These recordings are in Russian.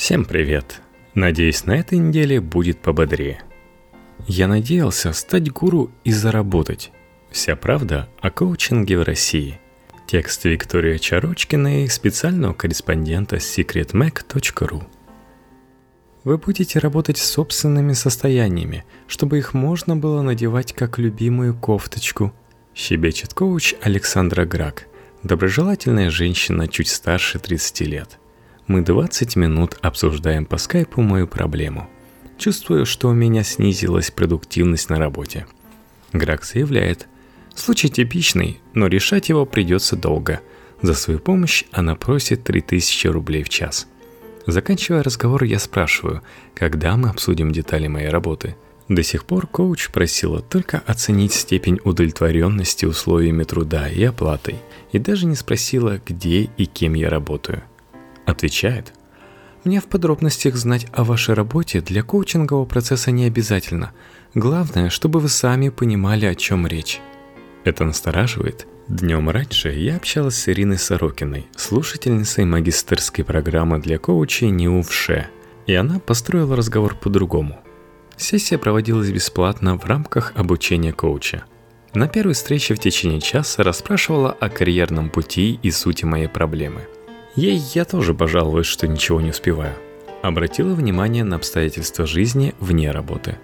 Всем привет! Надеюсь, на этой неделе будет пободрее. Я надеялся стать гуру и заработать. Вся правда о коучинге в России. Текст Виктория Чарочкина и специального корреспондента secretmac.ru Вы будете работать с собственными состояниями, чтобы их можно было надевать как любимую кофточку, щебечет коуч Александра Грак, доброжелательная женщина чуть старше 30 лет. Мы 20 минут обсуждаем по скайпу мою проблему. Чувствую, что у меня снизилась продуктивность на работе. Грак заявляет, случай типичный, но решать его придется долго. За свою помощь она просит 3000 рублей в час. Заканчивая разговор, я спрашиваю, когда мы обсудим детали моей работы. До сих пор коуч просила только оценить степень удовлетворенности условиями труда и оплатой, и даже не спросила, где и кем я работаю. Отвечает. Мне в подробностях знать о вашей работе для коучингового процесса не обязательно. Главное, чтобы вы сами понимали, о чем речь. Это настораживает. Днем раньше я общалась с Ириной Сорокиной, слушательницей магистерской программы для коучей НИУВШЕ, и она построила разговор по-другому. Сессия проводилась бесплатно в рамках обучения коуча. На первой встрече в течение часа расспрашивала о карьерном пути и сути моей проблемы – Ей я тоже пожалуюсь, что ничего не успеваю. Обратила внимание на обстоятельства жизни вне работы.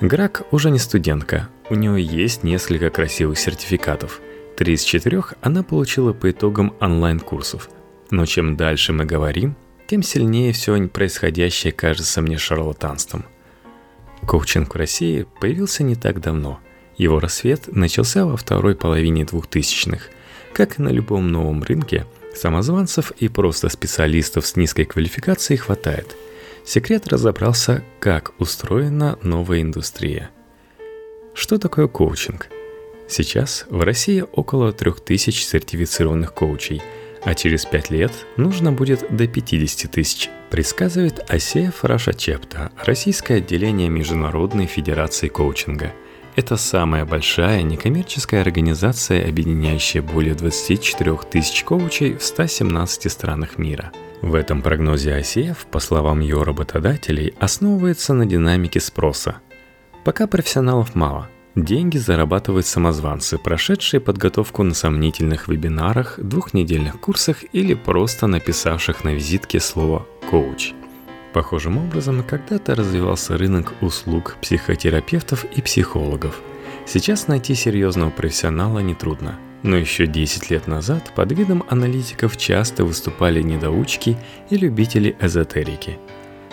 Грак уже не студентка, у нее есть несколько красивых сертификатов. Три из четырех она получила по итогам онлайн-курсов. Но чем дальше мы говорим, тем сильнее все происходящее кажется мне шарлатанством. Коучинг в России появился не так давно. Его рассвет начался во второй половине двухтысячных. Как и на любом новом рынке – Самозванцев и просто специалистов с низкой квалификацией хватает. Секрет разобрался, как устроена новая индустрия. Что такое коучинг? Сейчас в России около 3000 сертифицированных коучей, а через 5 лет нужно будет до 50 тысяч, предсказывает Асея Фарашачепта, российское отделение Международной Федерации коучинга – это самая большая некоммерческая организация, объединяющая более 24 тысяч коучей в 117 странах мира. В этом прогнозе АСЕФ, по словам ее работодателей, основывается на динамике спроса. Пока профессионалов мало, деньги зарабатывают самозванцы, прошедшие подготовку на сомнительных вебинарах, двухнедельных курсах или просто написавших на визитке слово «коуч». Похожим образом когда-то развивался рынок услуг психотерапевтов и психологов. Сейчас найти серьезного профессионала нетрудно. Но еще 10 лет назад под видом аналитиков часто выступали недоучки и любители эзотерики.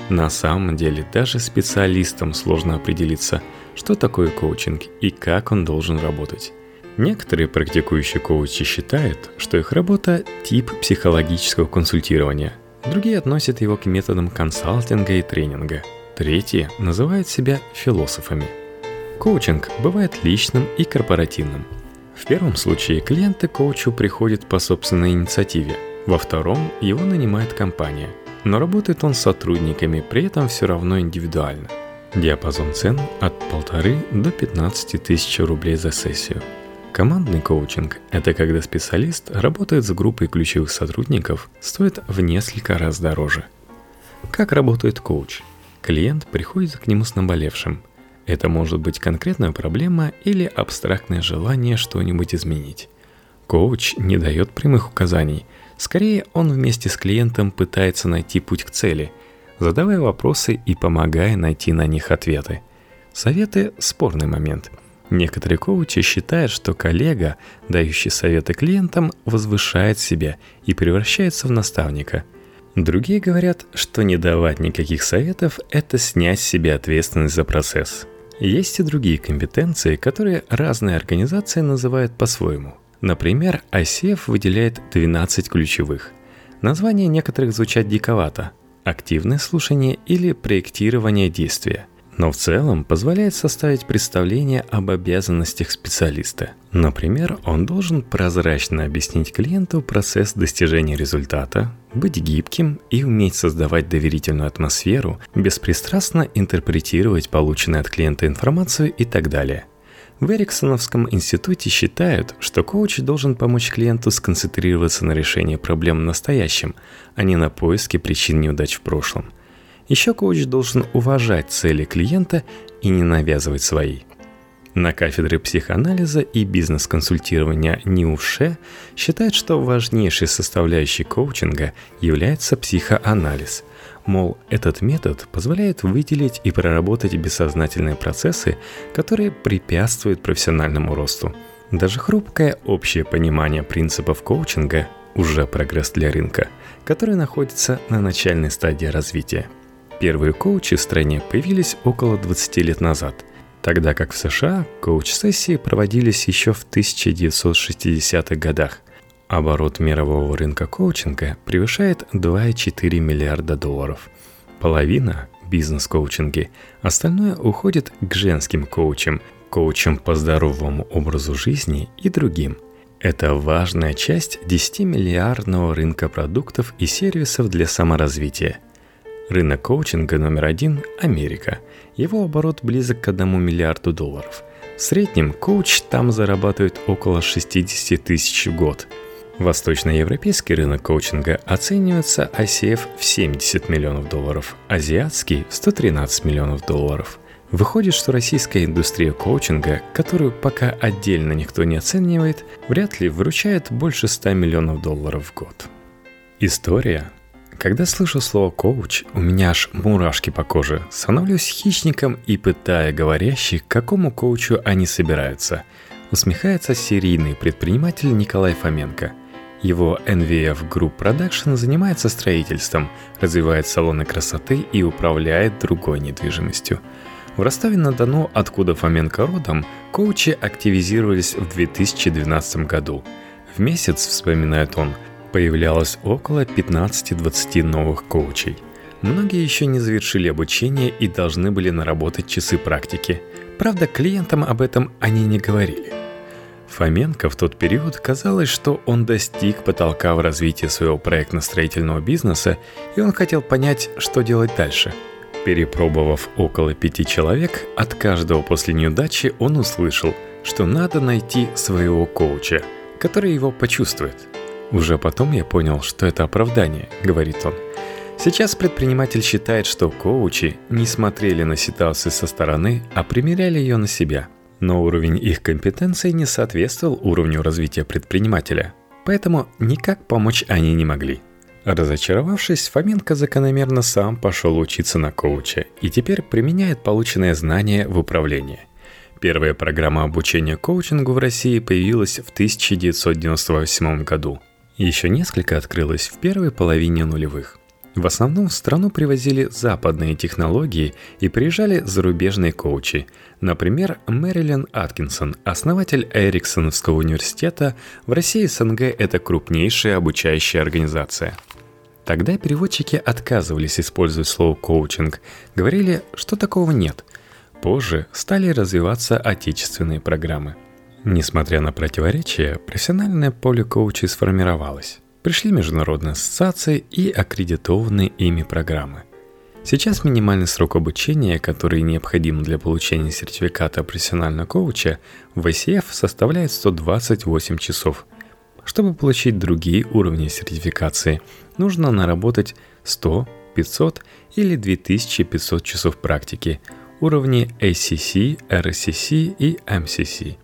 На самом деле даже специалистам сложно определиться, что такое коучинг и как он должен работать. Некоторые практикующие коучи считают, что их работа – тип психологического консультирования – Другие относят его к методам консалтинга и тренинга. Третьи называют себя философами. Коучинг бывает личным и корпоративным. В первом случае клиенты коучу приходят по собственной инициативе, во втором его нанимает компания, но работает он с сотрудниками, при этом все равно индивидуально. Диапазон цен от полторы до 15 тысяч рублей за сессию – Командный коучинг – это когда специалист работает с группой ключевых сотрудников, стоит в несколько раз дороже. Как работает коуч? Клиент приходит к нему с наболевшим. Это может быть конкретная проблема или абстрактное желание что-нибудь изменить. Коуч не дает прямых указаний. Скорее, он вместе с клиентом пытается найти путь к цели, задавая вопросы и помогая найти на них ответы. Советы – спорный момент – Некоторые коучи считают, что коллега, дающий советы клиентам, возвышает себя и превращается в наставника. Другие говорят, что не давать никаких советов – это снять с себя ответственность за процесс. Есть и другие компетенции, которые разные организации называют по-своему. Например, ICF выделяет 12 ключевых. Названия некоторых звучат диковато – активное слушание или проектирование действия – но в целом позволяет составить представление об обязанностях специалиста. Например, он должен прозрачно объяснить клиенту процесс достижения результата, быть гибким и уметь создавать доверительную атмосферу, беспристрастно интерпретировать полученную от клиента информацию и так далее. В Эриксоновском институте считают, что коуч должен помочь клиенту сконцентрироваться на решении проблем в настоящем, а не на поиске причин неудач в прошлом – Еще коуч должен уважать цели клиента и не навязывать свои. На кафедре психоанализа и бизнес-консультирования НИУШЕ считают, что важнейшей составляющей коучинга является психоанализ. Мол, этот метод позволяет выделить и проработать бессознательные процессы, которые препятствуют профессиональному росту. Даже хрупкое общее понимание принципов коучинга уже прогресс для рынка, который находится на начальной стадии развития. Первые коучи в стране появились около 20 лет назад, тогда как в США коуч-сессии проводились еще в 1960-х годах. Оборот мирового рынка коучинга превышает 2,4 миллиарда долларов. Половина – бизнес-коучинги, остальное уходит к женским коучам, коучам по здоровому образу жизни и другим – это важная часть 10-миллиардного рынка продуктов и сервисов для саморазвития. Рынок коучинга номер один – Америка. Его оборот близок к 1 миллиарду долларов. В среднем коуч там зарабатывает около 60 тысяч в год. Восточноевропейский рынок коучинга оценивается ICF в 70 миллионов долларов, азиатский – в 113 миллионов долларов – Выходит, что российская индустрия коучинга, которую пока отдельно никто не оценивает, вряд ли выручает больше 100 миллионов долларов в год. История. Когда слышу слово «коуч», у меня аж мурашки по коже. Становлюсь хищником и пытая говорящих, к какому коучу они собираются. Усмехается серийный предприниматель Николай Фоменко – его NVF Group Production занимается строительством, развивает салоны красоты и управляет другой недвижимостью. В Ростове-на-Дону, откуда Фоменко родом, коучи активизировались в 2012 году. В месяц, вспоминает он, появлялось около 15-20 новых коучей. Многие еще не завершили обучение и должны были наработать часы практики. Правда, клиентам об этом они не говорили. Фоменко в тот период казалось, что он достиг потолка в развитии своего проектно-строительного бизнеса, и он хотел понять, что делать дальше – Перепробовав около пяти человек, от каждого после неудачи он услышал, что надо найти своего коуча, который его почувствует. Уже потом я понял, что это оправдание, говорит он. Сейчас предприниматель считает, что коучи не смотрели на ситуацию со стороны, а примеряли ее на себя. Но уровень их компетенции не соответствовал уровню развития предпринимателя, поэтому никак помочь они не могли. Разочаровавшись, Фоменко закономерно сам пошел учиться на коуча и теперь применяет полученные знания в управлении. Первая программа обучения коучингу в России появилась в 1998 году. Еще несколько открылось в первой половине нулевых. В основном в страну привозили западные технологии и приезжали зарубежные коучи. Например, Мэрилин Аткинсон, основатель Эриксоновского университета, в России СНГ это крупнейшая обучающая организация – Тогда переводчики отказывались использовать слово «коучинг», говорили, что такого нет. Позже стали развиваться отечественные программы. Несмотря на противоречия, профессиональное поле коучей сформировалось. Пришли международные ассоциации и аккредитованные ими программы. Сейчас минимальный срок обучения, который необходим для получения сертификата профессионального коуча, в ICF составляет 128 часов – чтобы получить другие уровни сертификации, нужно наработать 100, 500 или 2500 часов практики, уровни ACC, RCC и MCC.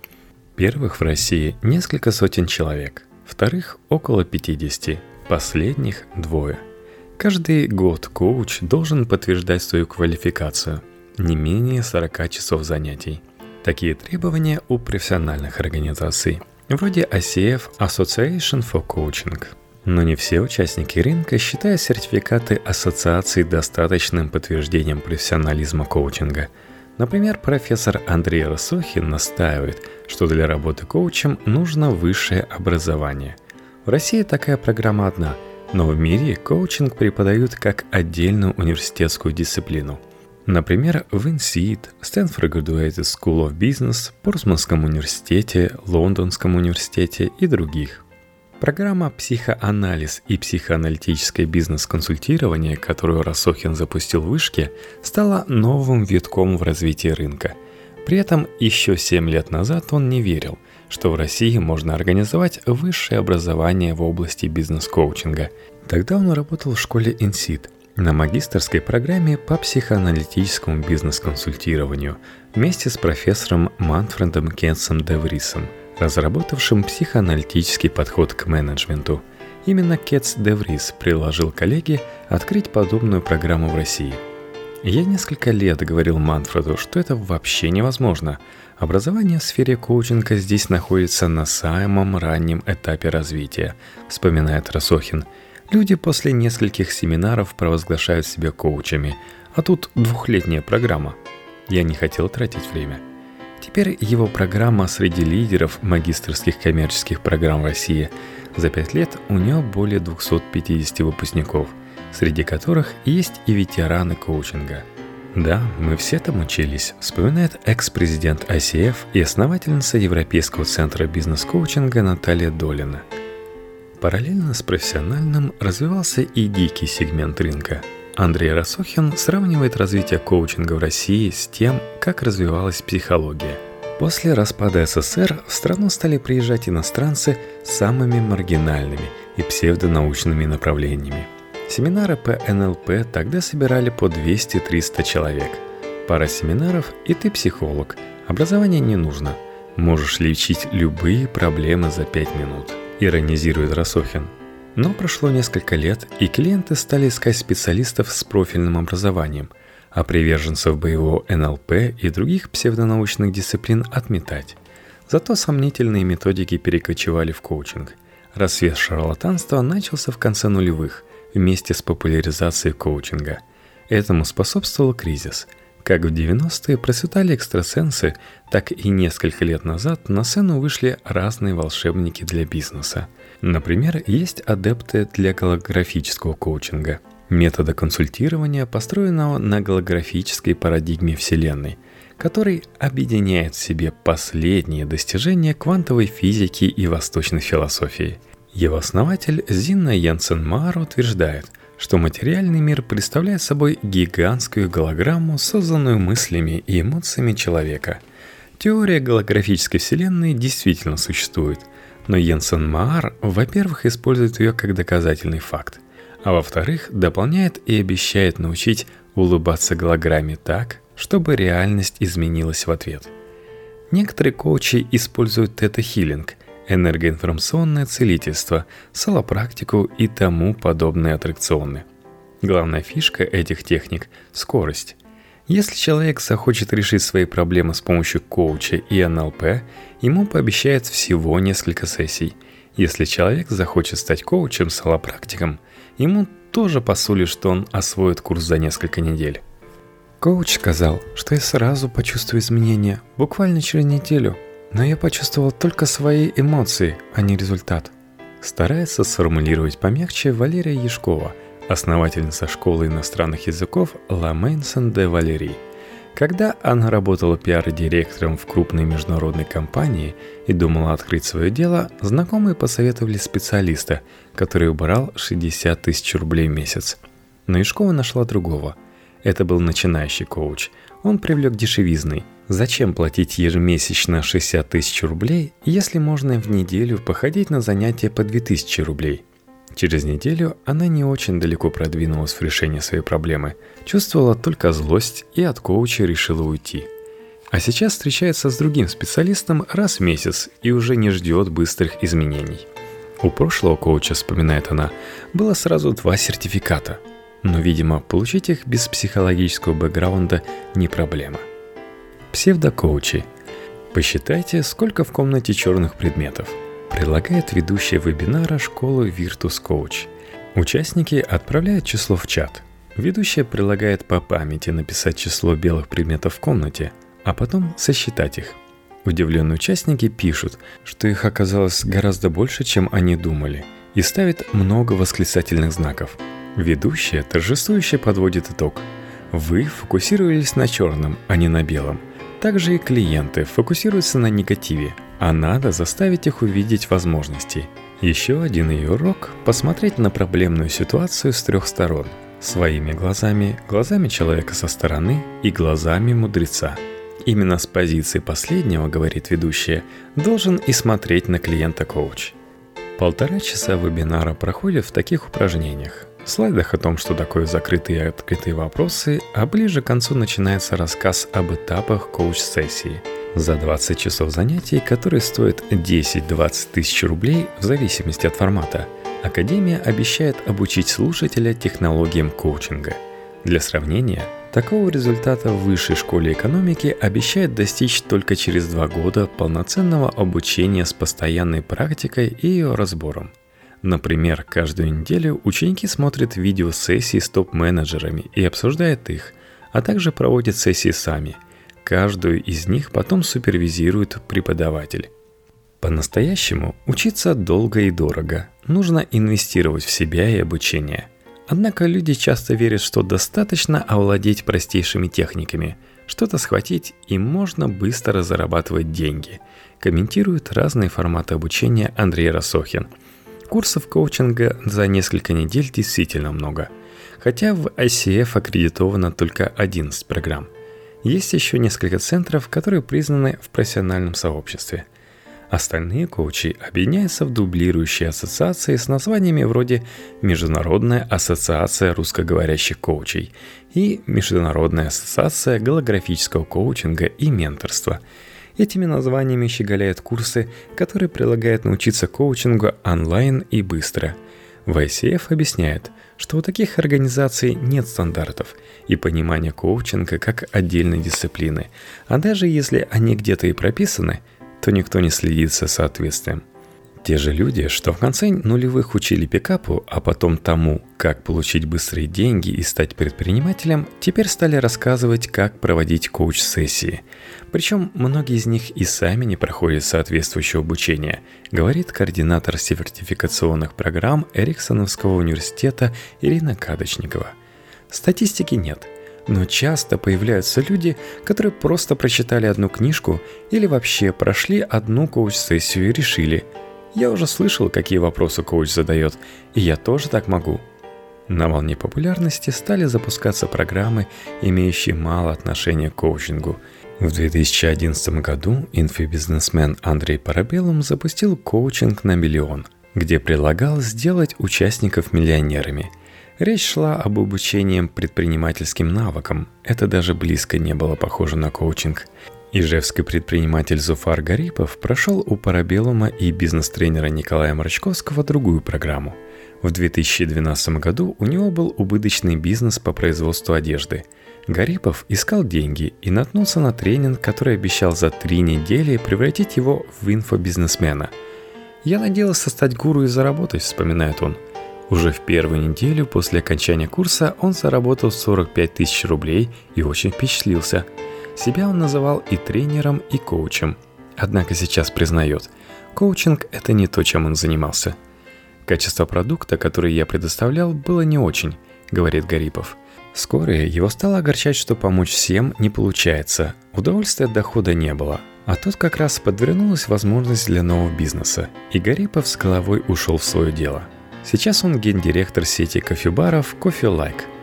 Первых в России несколько сотен человек, вторых около 50, последних двое. Каждый год коуч должен подтверждать свою квалификацию, не менее 40 часов занятий. Такие требования у профессиональных организаций – вроде ACF Association for Coaching. Но не все участники рынка считают сертификаты ассоциации достаточным подтверждением профессионализма коучинга. Например, профессор Андрей Росохин настаивает, что для работы коучем нужно высшее образование. В России такая программа одна, но в мире коучинг преподают как отдельную университетскую дисциплину – Например, в INSEAD, Stanford Graduate School of Business, Портсманском университете, Лондонском университете и других. Программа «Психоанализ и психоаналитическое бизнес-консультирование», которую Рассохин запустил в Вышке, стала новым витком в развитии рынка. При этом еще 7 лет назад он не верил, что в России можно организовать высшее образование в области бизнес-коучинга. Тогда он работал в школе INSEAD – на магистрской программе по психоаналитическому бизнес-консультированию вместе с профессором Манфредом Кенсом Деврисом, разработавшим психоаналитический подход к менеджменту. Именно Кетс Деврис предложил коллеге открыть подобную программу в России. Я несколько лет говорил Манфреду, что это вообще невозможно. Образование в сфере коучинга здесь находится на самом раннем этапе развития, вспоминает Росохин – Люди после нескольких семинаров провозглашают себя коучами, а тут двухлетняя программа. Я не хотел тратить время. Теперь его программа среди лидеров магистрских коммерческих программ в России. За пять лет у него более 250 выпускников, среди которых есть и ветераны коучинга. Да, мы все там учились, вспоминает экс-президент ICF и основательница Европейского центра бизнес-коучинга Наталья Долина – Параллельно с профессиональным развивался и дикий сегмент рынка. Андрей Росохин сравнивает развитие коучинга в России с тем, как развивалась психология. После распада СССР в страну стали приезжать иностранцы с самыми маргинальными и псевдонаучными направлениями. Семинары по НЛП тогда собирали по 200-300 человек. Пара семинаров, и ты психолог. Образование не нужно. Можешь лечить любые проблемы за 5 минут – иронизирует Росохин. Но прошло несколько лет, и клиенты стали искать специалистов с профильным образованием, а приверженцев боевого НЛП и других псевдонаучных дисциплин отметать. Зато сомнительные методики перекочевали в коучинг. Рассвет шарлатанства начался в конце нулевых, вместе с популяризацией коучинга. Этому способствовал кризис – как в 90-е процветали экстрасенсы, так и несколько лет назад на сцену вышли разные волшебники для бизнеса. Например, есть адепты для голографического коучинга, метода консультирования, построенного на голографической парадигме Вселенной, который объединяет в себе последние достижения квантовой физики и восточной философии. Его основатель Зинна Янсен Маар утверждает – что материальный мир представляет собой гигантскую голограмму, созданную мыслями и эмоциями человека. Теория голографической вселенной действительно существует, но Йенсен Маар, во-первых, использует ее как доказательный факт, а во-вторых, дополняет и обещает научить улыбаться голограмме так, чтобы реальность изменилась в ответ. Некоторые коучи используют тета-хиллинг – энергоинформационное целительство, солопрактику и тому подобные аттракционы. Главная фишка этих техник – скорость. Если человек захочет решить свои проблемы с помощью коуча и НЛП, ему пообещают всего несколько сессий. Если человек захочет стать коучем, солопрактиком, ему тоже посулит, что он освоит курс за несколько недель. Коуч сказал, что я сразу почувствую изменения, буквально через неделю – но я почувствовал только свои эмоции, а не результат. Старается сформулировать помягче Валерия Яшкова, основательница школы иностранных языков La Mainson de Valérie. Когда она работала пиар-директором в крупной международной компании и думала открыть свое дело, знакомые посоветовали специалиста, который убрал 60 тысяч рублей в месяц. Но Яшкова нашла другого. Это был начинающий коуч. Он привлек дешевизной – Зачем платить ежемесячно 60 тысяч рублей, если можно в неделю походить на занятия по 2000 рублей? Через неделю она не очень далеко продвинулась в решении своей проблемы, чувствовала только злость и от коуча решила уйти. А сейчас встречается с другим специалистом раз в месяц и уже не ждет быстрых изменений. У прошлого коуча, вспоминает она, было сразу два сертификата. Но, видимо, получить их без психологического бэкграунда не проблема – Псевдокоучи. Посчитайте, сколько в комнате черных предметов. Предлагает ведущая вебинара школы Virtus Coach. Участники отправляют число в чат. Ведущая предлагает по памяти написать число белых предметов в комнате, а потом сосчитать их. Удивленные участники пишут, что их оказалось гораздо больше, чем они думали, и ставят много восклицательных знаков. Ведущая торжествующе подводит итог. Вы фокусировались на черном, а не на белом – также и клиенты фокусируются на негативе, а надо заставить их увидеть возможности. Еще один ее урок – посмотреть на проблемную ситуацию с трех сторон. Своими глазами, глазами человека со стороны и глазами мудреца. Именно с позиции последнего, говорит ведущая, должен и смотреть на клиента коуч. Полтора часа вебинара проходят в таких упражнениях. Слайдах о том, что такое закрытые и открытые вопросы, а ближе к концу начинается рассказ об этапах коуч-сессии. За 20 часов занятий, которые стоят 10-20 тысяч рублей в зависимости от формата, Академия обещает обучить слушателя технологиям коучинга. Для сравнения, такого результата в высшей школе экономики обещает достичь только через два года полноценного обучения с постоянной практикой и ее разбором – Например, каждую неделю ученики смотрят видеосессии с топ-менеджерами и обсуждают их, а также проводят сессии сами. Каждую из них потом супервизирует преподаватель. По-настоящему учиться долго и дорого. Нужно инвестировать в себя и обучение. Однако люди часто верят, что достаточно овладеть простейшими техниками, что-то схватить и можно быстро зарабатывать деньги. Комментирует разные форматы обучения Андрей Росохин – Курсов коучинга за несколько недель действительно много. Хотя в ICF аккредитовано только 11 программ. Есть еще несколько центров, которые признаны в профессиональном сообществе. Остальные коучи объединяются в дублирующие ассоциации с названиями вроде Международная ассоциация русскоговорящих коучей и Международная ассоциация голографического коучинга и менторства – Этими названиями щеголяют курсы, которые предлагают научиться коучингу онлайн и быстро. В ICF объясняет, что у таких организаций нет стандартов и понимания коучинга как отдельной дисциплины, а даже если они где-то и прописаны, то никто не следит за соответствием – те же люди, что в конце нулевых учили пикапу, а потом тому, как получить быстрые деньги и стать предпринимателем, теперь стали рассказывать, как проводить коуч-сессии. Причем многие из них и сами не проходят соответствующее обучение, говорит координатор сертификационных программ Эриксоновского университета Ирина Кадочникова. Статистики нет – но часто появляются люди, которые просто прочитали одну книжку или вообще прошли одну коуч-сессию и решили – я уже слышал, какие вопросы коуч задает, и я тоже так могу. На волне популярности стали запускаться программы, имеющие мало отношения к коучингу. В 2011 году инфобизнесмен Андрей Парабеллум запустил коучинг на миллион, где предлагал сделать участников миллионерами. Речь шла об обучении предпринимательским навыкам. Это даже близко не было похоже на коучинг. Ижевский предприниматель Зуфар Гарипов прошел у Парабеллума и бизнес-тренера Николая Мрачковского другую программу. В 2012 году у него был убыточный бизнес по производству одежды. Гарипов искал деньги и наткнулся на тренинг, который обещал за три недели превратить его в инфобизнесмена. «Я надеялся стать гуру и заработать», — вспоминает он. Уже в первую неделю после окончания курса он заработал 45 тысяч рублей и очень впечатлился — себя он называл и тренером, и коучем. Однако сейчас признает, коучинг – это не то, чем он занимался. Качество продукта, который я предоставлял, было не очень, говорит Гарипов. Вскоре его стало огорчать, что помочь всем не получается. Удовольствия от дохода не было. А тут как раз подвернулась возможность для нового бизнеса, и Гарипов с головой ушел в свое дело. Сейчас он гендиректор сети кофебаров Coffee Like –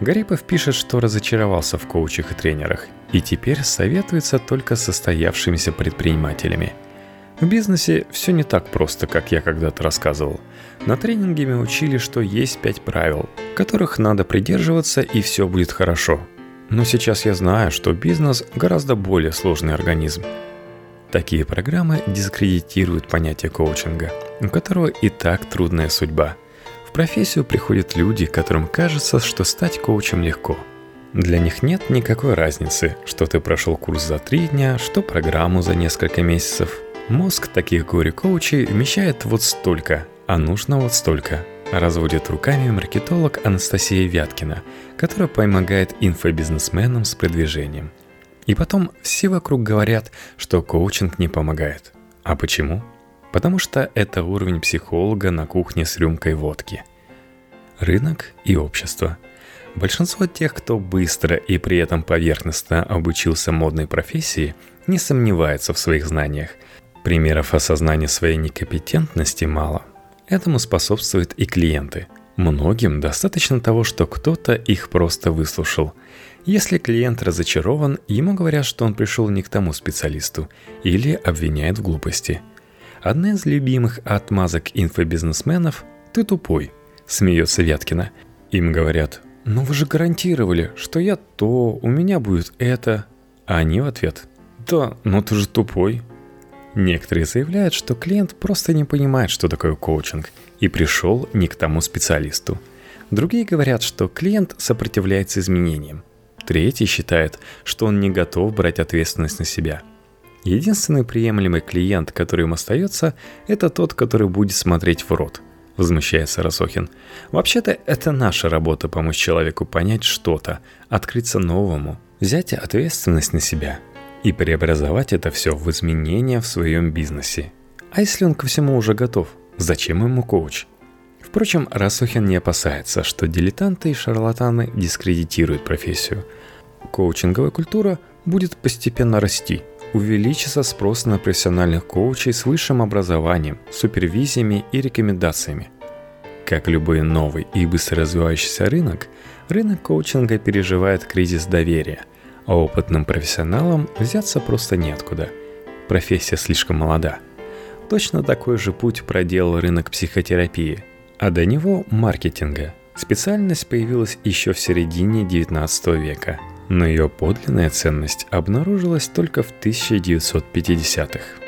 Гарипов пишет, что разочаровался в коучах и тренерах, и теперь советуется только с состоявшимися предпринимателями. В бизнесе все не так просто, как я когда-то рассказывал. На тренинге мы учили, что есть пять правил, которых надо придерживаться и все будет хорошо. Но сейчас я знаю, что бизнес гораздо более сложный организм. Такие программы дискредитируют понятие коучинга, у которого и так трудная судьба – профессию приходят люди, которым кажется, что стать коучем легко. Для них нет никакой разницы, что ты прошел курс за три дня, что программу за несколько месяцев. Мозг таких горе-коучей вмещает вот столько, а нужно вот столько. Разводит руками маркетолог Анастасия Вяткина, которая помогает инфобизнесменам с продвижением. И потом все вокруг говорят, что коучинг не помогает. А почему? потому что это уровень психолога на кухне с рюмкой водки. Рынок и общество. Большинство тех, кто быстро и при этом поверхностно обучился модной профессии, не сомневается в своих знаниях. Примеров осознания своей некомпетентности мало. Этому способствуют и клиенты. Многим достаточно того, что кто-то их просто выслушал. Если клиент разочарован, ему говорят, что он пришел не к тому специалисту или обвиняют в глупости – Одна из любимых отмазок инфобизнесменов – ты тупой. смеется Вяткина. Им говорят, ну вы же гарантировали, что я то, у меня будет это. А они в ответ, да, но ты же тупой. Некоторые заявляют, что клиент просто не понимает, что такое коучинг, и пришел не к тому специалисту. Другие говорят, что клиент сопротивляется изменениям. Третий считает, что он не готов брать ответственность на себя. Единственный приемлемый клиент, который им остается, это тот, который будет смотреть в рот –— возмущается Росохин. «Вообще-то это наша работа помочь человеку понять что-то, открыться новому, взять ответственность на себя и преобразовать это все в изменения в своем бизнесе. А если он ко всему уже готов, зачем ему коуч?» Впрочем, Расухин не опасается, что дилетанты и шарлатаны дискредитируют профессию. Коучинговая культура будет постепенно расти – увеличится спрос на профессиональных коучей с высшим образованием, супервизиями и рекомендациями. Как любой новый и быстро развивающийся рынок, рынок коучинга переживает кризис доверия, а опытным профессионалам взяться просто неоткуда. Профессия слишком молода. Точно такой же путь проделал рынок психотерапии, а до него маркетинга. Специальность появилась еще в середине 19 века – но ее подлинная ценность обнаружилась только в 1950-х.